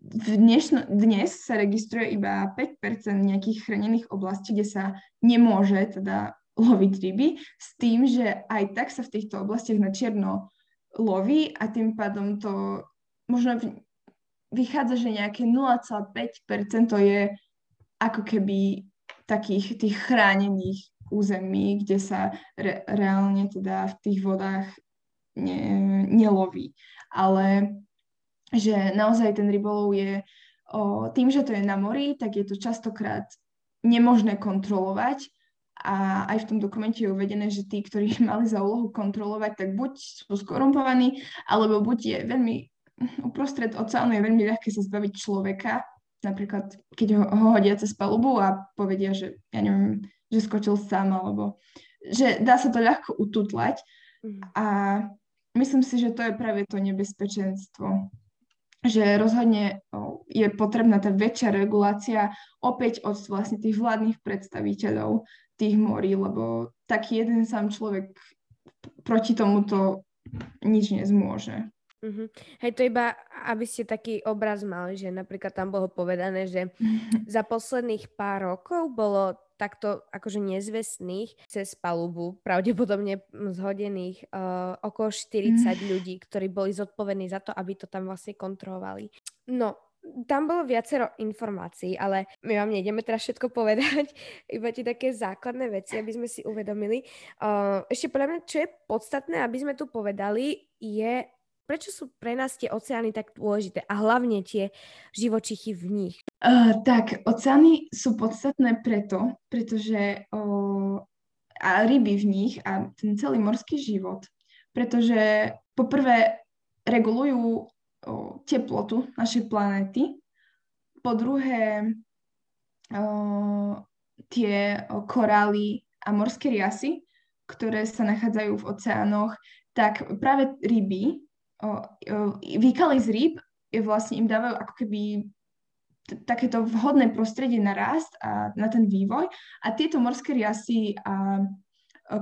v dnešno, dnes sa registruje iba 5% nejakých chránených oblastí, kde sa nemôže teda loviť ryby, s tým, že aj tak sa v týchto oblastiach na čierno loví a tým pádom to možno vychádza, že nejaké 0,5% to je ako keby takých tých chránených území, kde sa re, reálne teda v tých vodách ne, neloví. Ale že naozaj ten rybolov je o, tým, že to je na mori, tak je to častokrát nemožné kontrolovať a aj v tom dokumente je uvedené, že tí, ktorí mali za úlohu kontrolovať, tak buď sú skorumpovaní, alebo buď je veľmi uprostred oceánu je veľmi ľahké sa zbaviť človeka, napríklad keď ho, ho hodia cez palubu a povedia, že ja neviem, že skočil sám, alebo že dá sa to ľahko ututlať. Mm. A myslím si, že to je práve to nebezpečenstvo. Že rozhodne je potrebná tá väčšia regulácia opäť od vlastne tých vládnych predstaviteľov tých morí, lebo taký jeden sám človek proti tomuto nič nezmôže. Uh-huh. Hej, to iba, aby ste taký obraz mali, že napríklad tam bolo povedané, že za posledných pár rokov bolo takto akože nezvestných cez palubu, pravdepodobne zhodených uh, okolo 40 mm. ľudí, ktorí boli zodpovední za to, aby to tam vlastne kontrolovali. No, tam bolo viacero informácií, ale my vám nejdeme teraz všetko povedať, iba tie také základné veci, aby sme si uvedomili. Uh, ešte podľa mňa, čo je podstatné, aby sme tu povedali, je Prečo sú pre nás tie oceány tak dôležité a hlavne tie živočichy v nich? Uh, tak, oceány sú podstatné preto, pretože uh, a ryby v nich a ten celý morský život, pretože poprvé regulujú uh, teplotu našej planéty, po druhé uh, tie uh, korály a morské riasy, ktoré sa nachádzajú v oceánoch, tak práve ryby výkaly z rýb vlastne im dávajú ako keby takéto vhodné prostredie na rast a na ten vývoj. A tieto morské riasy a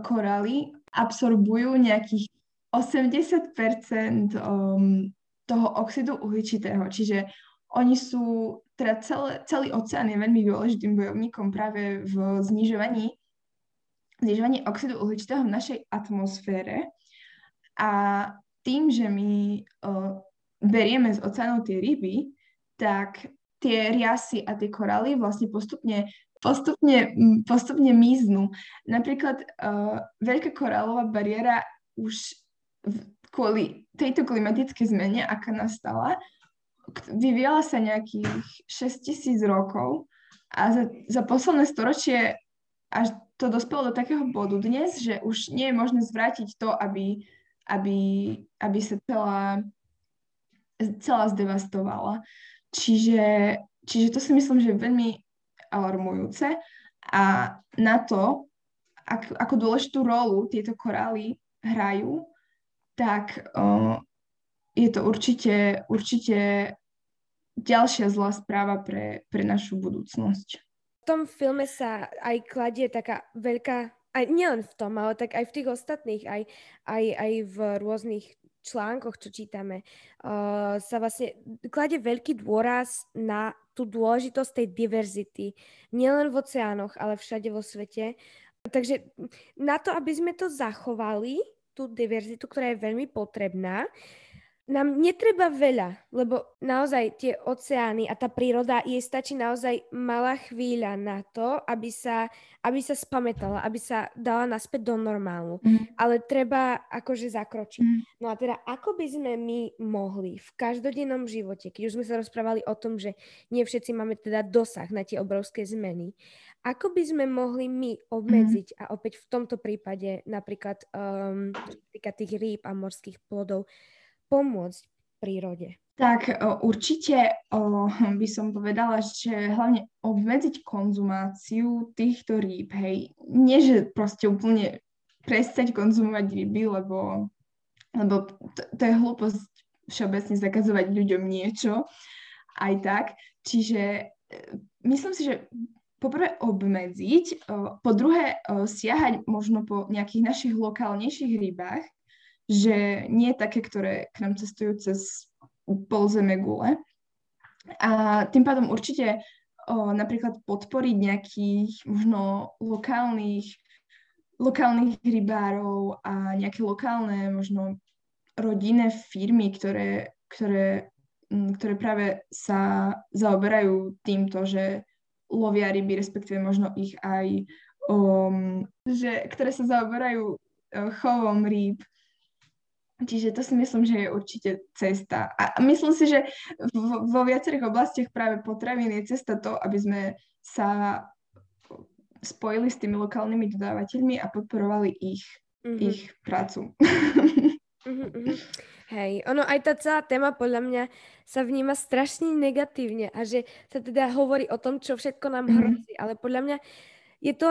korály absorbujú nejakých 80% um, toho oxidu uhličitého, čiže oni sú, teda celé, celý oceán je veľmi dôležitým bojovníkom práve v znižovaní, znižovaní oxidu uhličitého v našej atmosfére. A tým, že my uh, berieme z oceánov tie ryby, tak tie riasy a tie korály vlastne postupne, postupne, postupne miznú. Napríklad uh, veľká korálová bariéra už v, kvôli tejto klimatickej zmene, aká nastala, vyvíjala sa nejakých 6000 rokov a za, za posledné storočie až to dospelo do takého bodu dnes, že už nie je možné zvrátiť to, aby, aby, aby sa celá, celá zdevastovala. Čiže, čiže to si myslím, že je veľmi alarmujúce a na to, ak, ako dôležitú rolu tieto korály hrajú, tak o, je to určite, určite ďalšia zlá správa pre, pre našu budúcnosť. V tom filme sa aj kladie taká veľká, aj nielen v tom, ale tak aj v tých ostatných, aj, aj, aj v rôznych článkoch, čo čítame, uh, sa vlastne kladie veľký dôraz na tú dôležitosť tej diverzity. Nielen v oceánoch, ale všade vo svete. Takže na to, aby sme to zachovali, tú diverzitu, ktorá je veľmi potrebná, nám netreba veľa, lebo naozaj tie oceány a tá príroda, jej stačí naozaj malá chvíľa na to, aby sa, aby sa spametala, aby sa dala naspäť do normálu. Mm. Ale treba akože zakročiť. Mm. No a teda, ako by sme my mohli v každodennom živote, keď už sme sa rozprávali o tom, že nie všetci máme teda dosah na tie obrovské zmeny, ako by sme mohli my obmedziť, mm. a opäť v tomto prípade napríklad um, tých rýb a morských plodov, pomôcť prírode? Tak určite by som povedala, že hlavne obmedziť konzumáciu týchto rýb, hej. Nie, že proste úplne prestať konzumovať ryby, lebo, lebo to, to je hlúposť všeobecne zakazovať ľuďom niečo, aj tak. Čiže e, myslím si, že poprvé obmedziť, po druhé siahať možno po nejakých našich lokálnejších rybách, že nie také, ktoré k nám cestujú cez polzeme gule. A tým pádom určite o, napríklad podporiť nejakých možno lokálnych, lokálnych rybárov a nejaké lokálne možno rodinné firmy, ktoré, ktoré, ktoré práve sa zaoberajú týmto, že lovia ryby, respektíve možno ich aj, um, že, ktoré sa zaoberajú chovom rýb Čiže to si myslím, že je určite cesta. A myslím si, že vo, vo viacerých oblastiach práve potravín je cesta to, aby sme sa spojili s tými lokálnymi dodávateľmi a podporovali ich, mm-hmm. ich prácu. Mm-hmm. Hej, ono aj tá celá téma podľa mňa sa vníma strašne negatívne a že sa teda hovorí o tom, čo všetko nám mm-hmm. hrozí, ale podľa mňa je to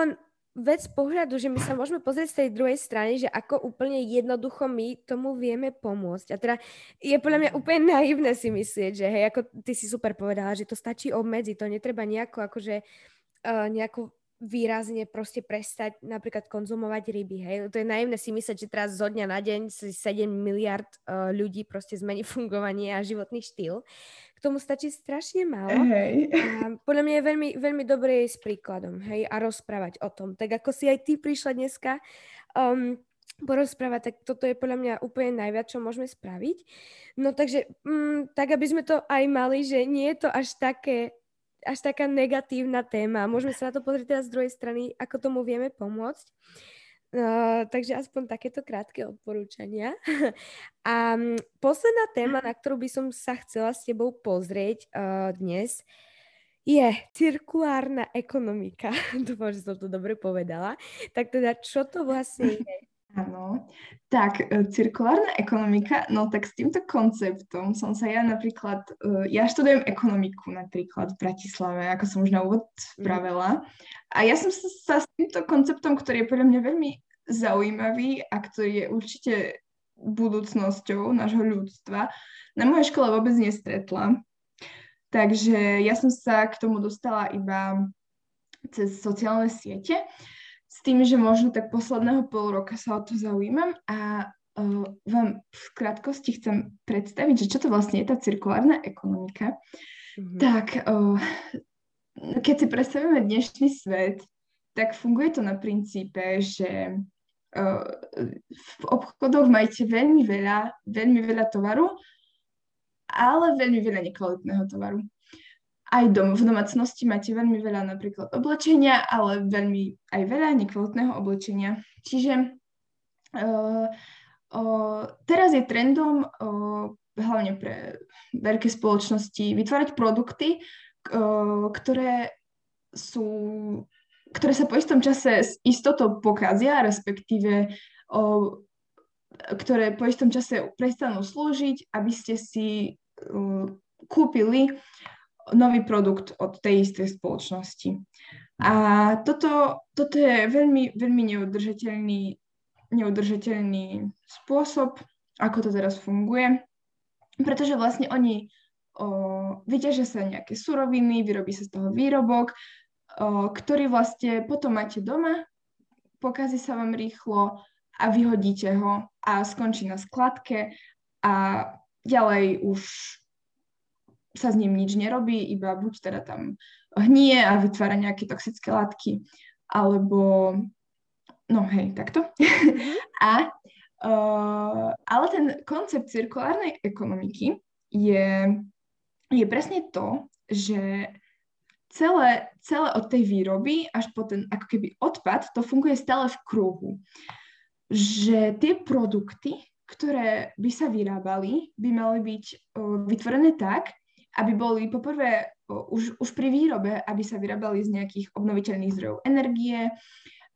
vec pohľadu, že my sa môžeme pozrieť z tej druhej strany, že ako úplne jednoducho my tomu vieme pomôcť. A teda je podľa mňa úplne naivné si myslieť, že hej, ako ty si super povedala, že to stačí obmedziť, to netreba nejako akože uh, nejako výrazne proste prestať napríklad konzumovať ryby. Hej? To je naivné si myslieť, že teraz zo dňa na deň si 7 miliard uh, ľudí proste zmení fungovanie a životný štýl. K tomu stačí strašne málo. Hej. A podľa mňa je veľmi, veľmi dobré s príkladom hej? a rozprávať o tom. Tak ako si aj ty prišla dneska um, porozprávať, tak toto je podľa mňa úplne najviac, čo môžeme spraviť. No takže, mm, tak aby sme to aj mali, že nie je to až také až taká negatívna téma. Môžeme sa na to pozrieť teraz z druhej strany, ako tomu vieme pomôcť. Uh, takže aspoň takéto krátke odporúčania. A posledná téma, na ktorú by som sa chcela s tebou pozrieť uh, dnes, je cirkulárna ekonomika. Dúfam, že som to dobre povedala. Tak teda, čo to vlastne je? Áno, tak e, cirkulárna ekonomika, no tak s týmto konceptom som sa ja napríklad, e, ja študujem ekonomiku napríklad v Bratislave, ako som už na úvod vravela. A ja som sa, sa s týmto konceptom, ktorý je podľa mňa veľmi zaujímavý a ktorý je určite budúcnosťou nášho ľudstva, na mojej škole vôbec nestretla. Takže ja som sa k tomu dostala iba cez sociálne siete s tým, že možno tak posledného pol roka sa o to zaujímam a uh, vám v krátkosti chcem predstaviť, že čo to vlastne je tá cirkulárna ekonomika. Mm-hmm. Tak uh, keď si predstavíme dnešný svet, tak funguje to na princípe, že uh, v obchodoch majte veľmi veľa, veľmi veľa tovaru, ale veľmi veľa nekvalitného tovaru aj dom, v domácnosti máte veľmi veľa napríklad oblečenia, ale veľmi aj veľa nekvalitného oblečenia. Čiže uh, uh, teraz je trendom uh, hlavne pre veľké spoločnosti vytvárať produkty, uh, ktoré sú ktoré sa po istom čase s istotou pokazia, respektíve o, ktoré po istom čase prestanú slúžiť, aby ste si uh, kúpili nový produkt od tej istej spoločnosti. A toto, toto je veľmi, veľmi neudržateľný, neudržateľný spôsob, ako to teraz funguje, pretože vlastne oni o, vyťažia sa nejaké suroviny, vyrobí sa z toho výrobok, o, ktorý vlastne potom máte doma, pokazí sa vám rýchlo a vyhodíte ho a skončí na skladke a ďalej už sa s ním nič nerobí, iba buď teda tam hnie a vytvára nejaké toxické látky, alebo no hej, takto. Mm-hmm. a, uh, ale ten koncept cirkulárnej ekonomiky je, je presne to, že celé, celé od tej výroby až po ten ako keby odpad, to funguje stále v kruhu. Že tie produkty, ktoré by sa vyrábali, by mali byť uh, vytvorené tak, aby boli poprvé už, už pri výrobe, aby sa vyrábali z nejakých obnoviteľných zdrojov energie,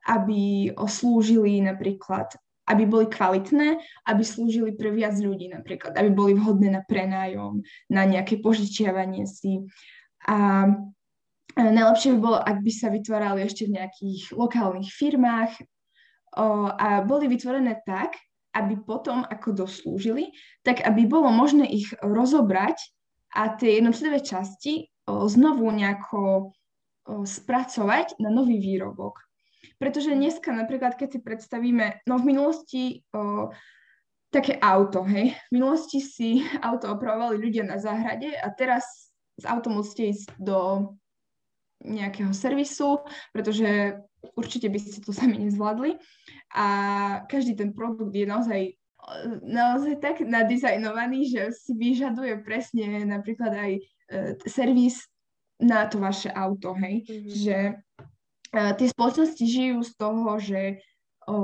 aby slúžili napríklad, aby boli kvalitné, aby slúžili pre viac ľudí napríklad, aby boli vhodné na prenájom, na nejaké požičiavanie si. A najlepšie by bolo, ak by sa vytvárali ešte v nejakých lokálnych firmách a boli vytvorené tak, aby potom, ako doslúžili, tak aby bolo možné ich rozobrať a tie jednotlivé časti znovu nejako spracovať na nový výrobok. Pretože dneska napríklad, keď si predstavíme, no v minulosti o, také auto, hej, v minulosti si auto opravovali ľudia na záhrade a teraz z auto musíte ísť do nejakého servisu, pretože určite by ste to sami nezvládli. A každý ten produkt je naozaj naozaj tak nadizajnovaný, že si vyžaduje presne napríklad aj e, servis na to vaše auto, hej. Mm-hmm. Že e, tie spoločnosti žijú z toho, že, o,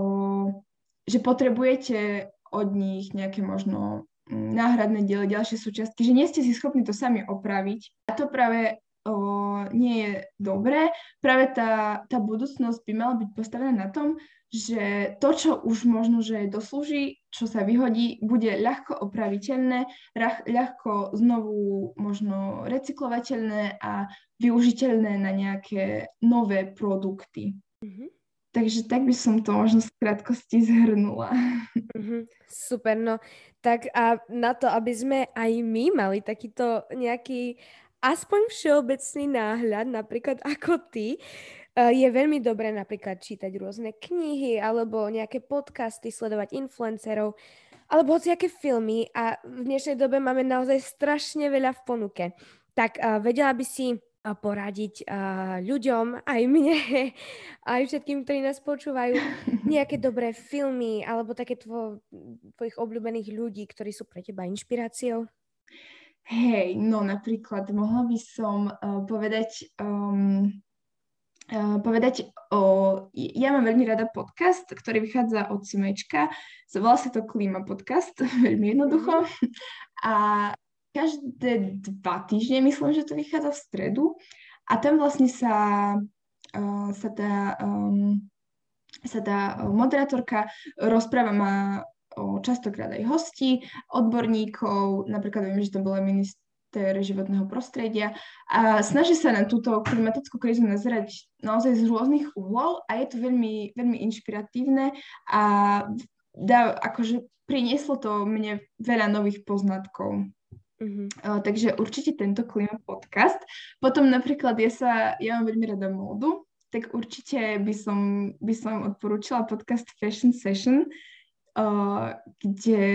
že potrebujete od nich nejaké možno náhradné diely, ďalšie súčiastky, že nie ste si schopní to sami opraviť. A to práve o, nie je dobré. Práve tá, tá budúcnosť by mala byť postavená na tom, že to, čo už možno, že doslúži, čo sa vyhodí, bude ľahko opraviteľné, ľahko znovu možno recyklovateľné a využiteľné na nejaké nové produkty. Mm-hmm. Takže tak by som to možno z krátkosti zhrnula. Mm-hmm. Super, no tak a na to, aby sme aj my mali takýto nejaký aspoň všeobecný náhľad, napríklad ako ty, je veľmi dobré napríklad čítať rôzne knihy alebo nejaké podcasty, sledovať influencerov alebo hociaké filmy a v dnešnej dobe máme naozaj strašne veľa v ponuke. Tak uh, vedela by si uh, poradiť ľuďom, aj mne, aj všetkým, ktorí nás počúvajú, nejaké dobré filmy alebo také tvo, tvojich obľúbených ľudí, ktorí sú pre teba inšpiráciou? Hej, no napríklad mohla by som uh, povedať um, povedať o... Ja mám veľmi rada podcast, ktorý vychádza od Simečka. Volá sa to Klima podcast, veľmi jednoducho. Mhm. A každé dva týždne, myslím, že to vychádza v stredu. A tam vlastne sa, uh, sa tá, um, sa tá moderátorka rozpráva má o častokrát aj hostí, odborníkov, napríklad viem, že to bola minister minister životného prostredia a snaží sa na túto klimatickú krízu nazerať naozaj z rôznych uhlov a je to veľmi, veľmi inšpiratívne a dá, akože prinieslo to mne veľa nových poznatkov. Mm-hmm. Uh, takže určite tento klima podcast. Potom napríklad ja sa, ja mám veľmi rada módu, tak určite by som, by som odporúčila podcast Fashion Session, uh, kde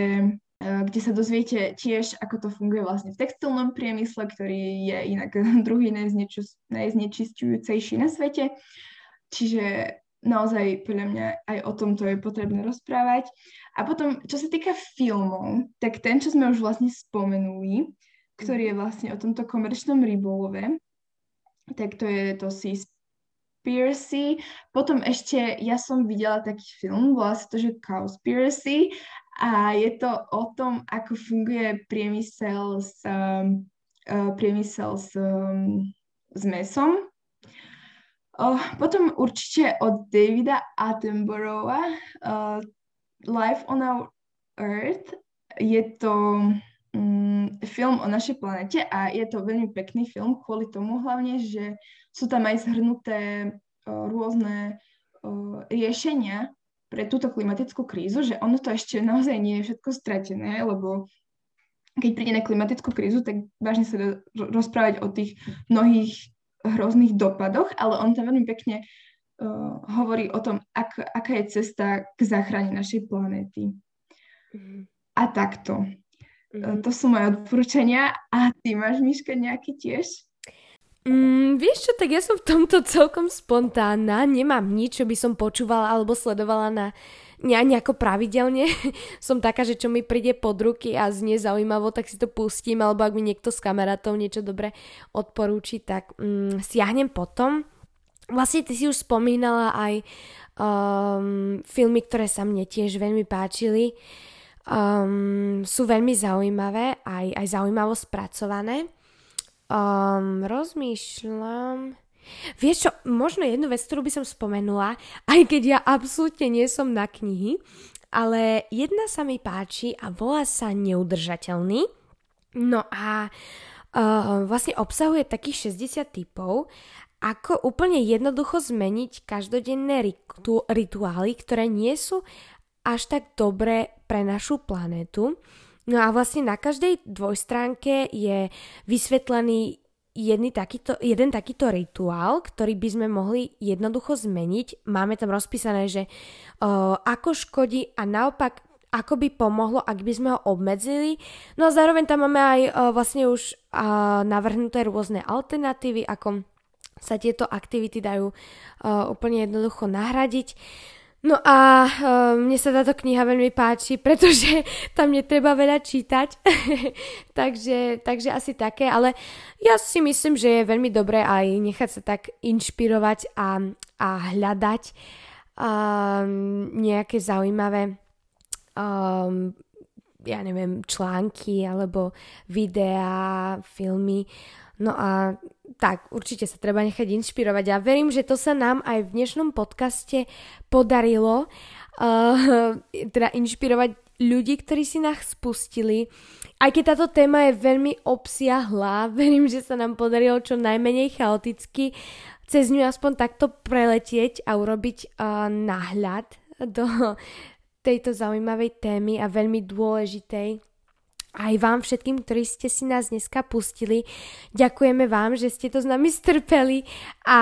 kde sa dozviete tiež, ako to funguje vlastne v textilnom priemysle, ktorý je inak druhý najznečistujúcejší na svete. Čiže naozaj podľa mňa aj o tomto je potrebné rozprávať. A potom, čo sa týka filmov, tak ten, čo sme už vlastne spomenuli, ktorý je vlastne o tomto komerčnom rybolove, tak to je to Seaspiracy. Potom ešte ja som videla taký film, volá sa to, že Cowspiracy a je to o tom, ako funguje priemysel s, um, uh, priemysel s, um, s mesom. Potom určite od Davida Attenborougha uh, Life on Our Earth. Je to um, film o našej planete a je to veľmi pekný film kvôli tomu hlavne, že sú tam aj zhrnuté uh, rôzne uh, riešenia pre túto klimatickú krízu, že ono to ešte naozaj nie je všetko stratené, lebo keď príde na klimatickú krízu, tak vážne sa rozprávať o tých mnohých hrozných dopadoch, ale on tam veľmi pekne uh, hovorí o tom, ak, aká je cesta k záchrane našej planéty. Mm-hmm. A takto. Mm-hmm. Uh, to sú moje odporúčania. A ty máš, Miška, nejaké tiež? Mm, vieš čo, tak ja som v tomto celkom spontánna, nemám nič, čo by som počúvala alebo sledovala na ne, nejako pravidelne. som taká, že čo mi príde pod ruky a znie zaujímavo, tak si to pustím, alebo ak mi niekto s kamarátov niečo dobre odporúči, tak mm, siahnem potom. Vlastne ty si už spomínala aj um, filmy, ktoré sa mne tiež veľmi páčili. Um, sú veľmi zaujímavé, aj, aj zaujímavo spracované. Um, rozmýšľam... Vieš čo, možno jednu vec, ktorú by som spomenula, aj keď ja absolútne nie som na knihy, ale jedna sa mi páči a volá sa Neudržateľný. No a uh, vlastne obsahuje takých 60 typov, ako úplne jednoducho zmeniť každodenné ritu- rituály, ktoré nie sú až tak dobré pre našu planetu. No a vlastne na každej dvojstránke je vysvetlený takýto, jeden takýto rituál, ktorý by sme mohli jednoducho zmeniť. Máme tam rozpísané, že uh, ako škodí a naopak ako by pomohlo, ak by sme ho obmedzili. No a zároveň tam máme aj uh, vlastne už uh, navrhnuté rôzne alternatívy, ako sa tieto aktivity dajú uh, úplne jednoducho nahradiť. No a uh, mne sa táto kniha veľmi páči, pretože tam netreba veľa čítať, takže, takže asi také, ale ja si myslím, že je veľmi dobré aj nechať sa tak inšpirovať a, a hľadať um, nejaké zaujímavé um, ja neviem, články alebo videá, filmy. No a tak, určite sa treba nechať inšpirovať a verím, že to sa nám aj v dnešnom podcaste podarilo uh, teda inšpirovať ľudí, ktorí si nás spustili. Aj keď táto téma je veľmi obsiahla, verím, že sa nám podarilo čo najmenej chaoticky cez ňu aspoň takto preletieť a urobiť uh, náhľad do tejto zaujímavej témy a veľmi dôležitej aj vám všetkým, ktorí ste si nás dneska pustili. Ďakujeme vám, že ste to s nami strpeli a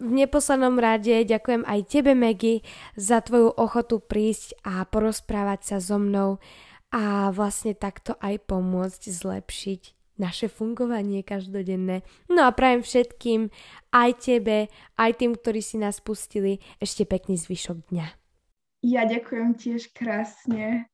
v neposlednom rade ďakujem aj tebe, Megy, za tvoju ochotu prísť a porozprávať sa so mnou a vlastne takto aj pomôcť zlepšiť naše fungovanie každodenné. No a prajem všetkým, aj tebe, aj tým, ktorí si nás pustili, ešte pekný zvyšok dňa. Ja ďakujem tiež krásne.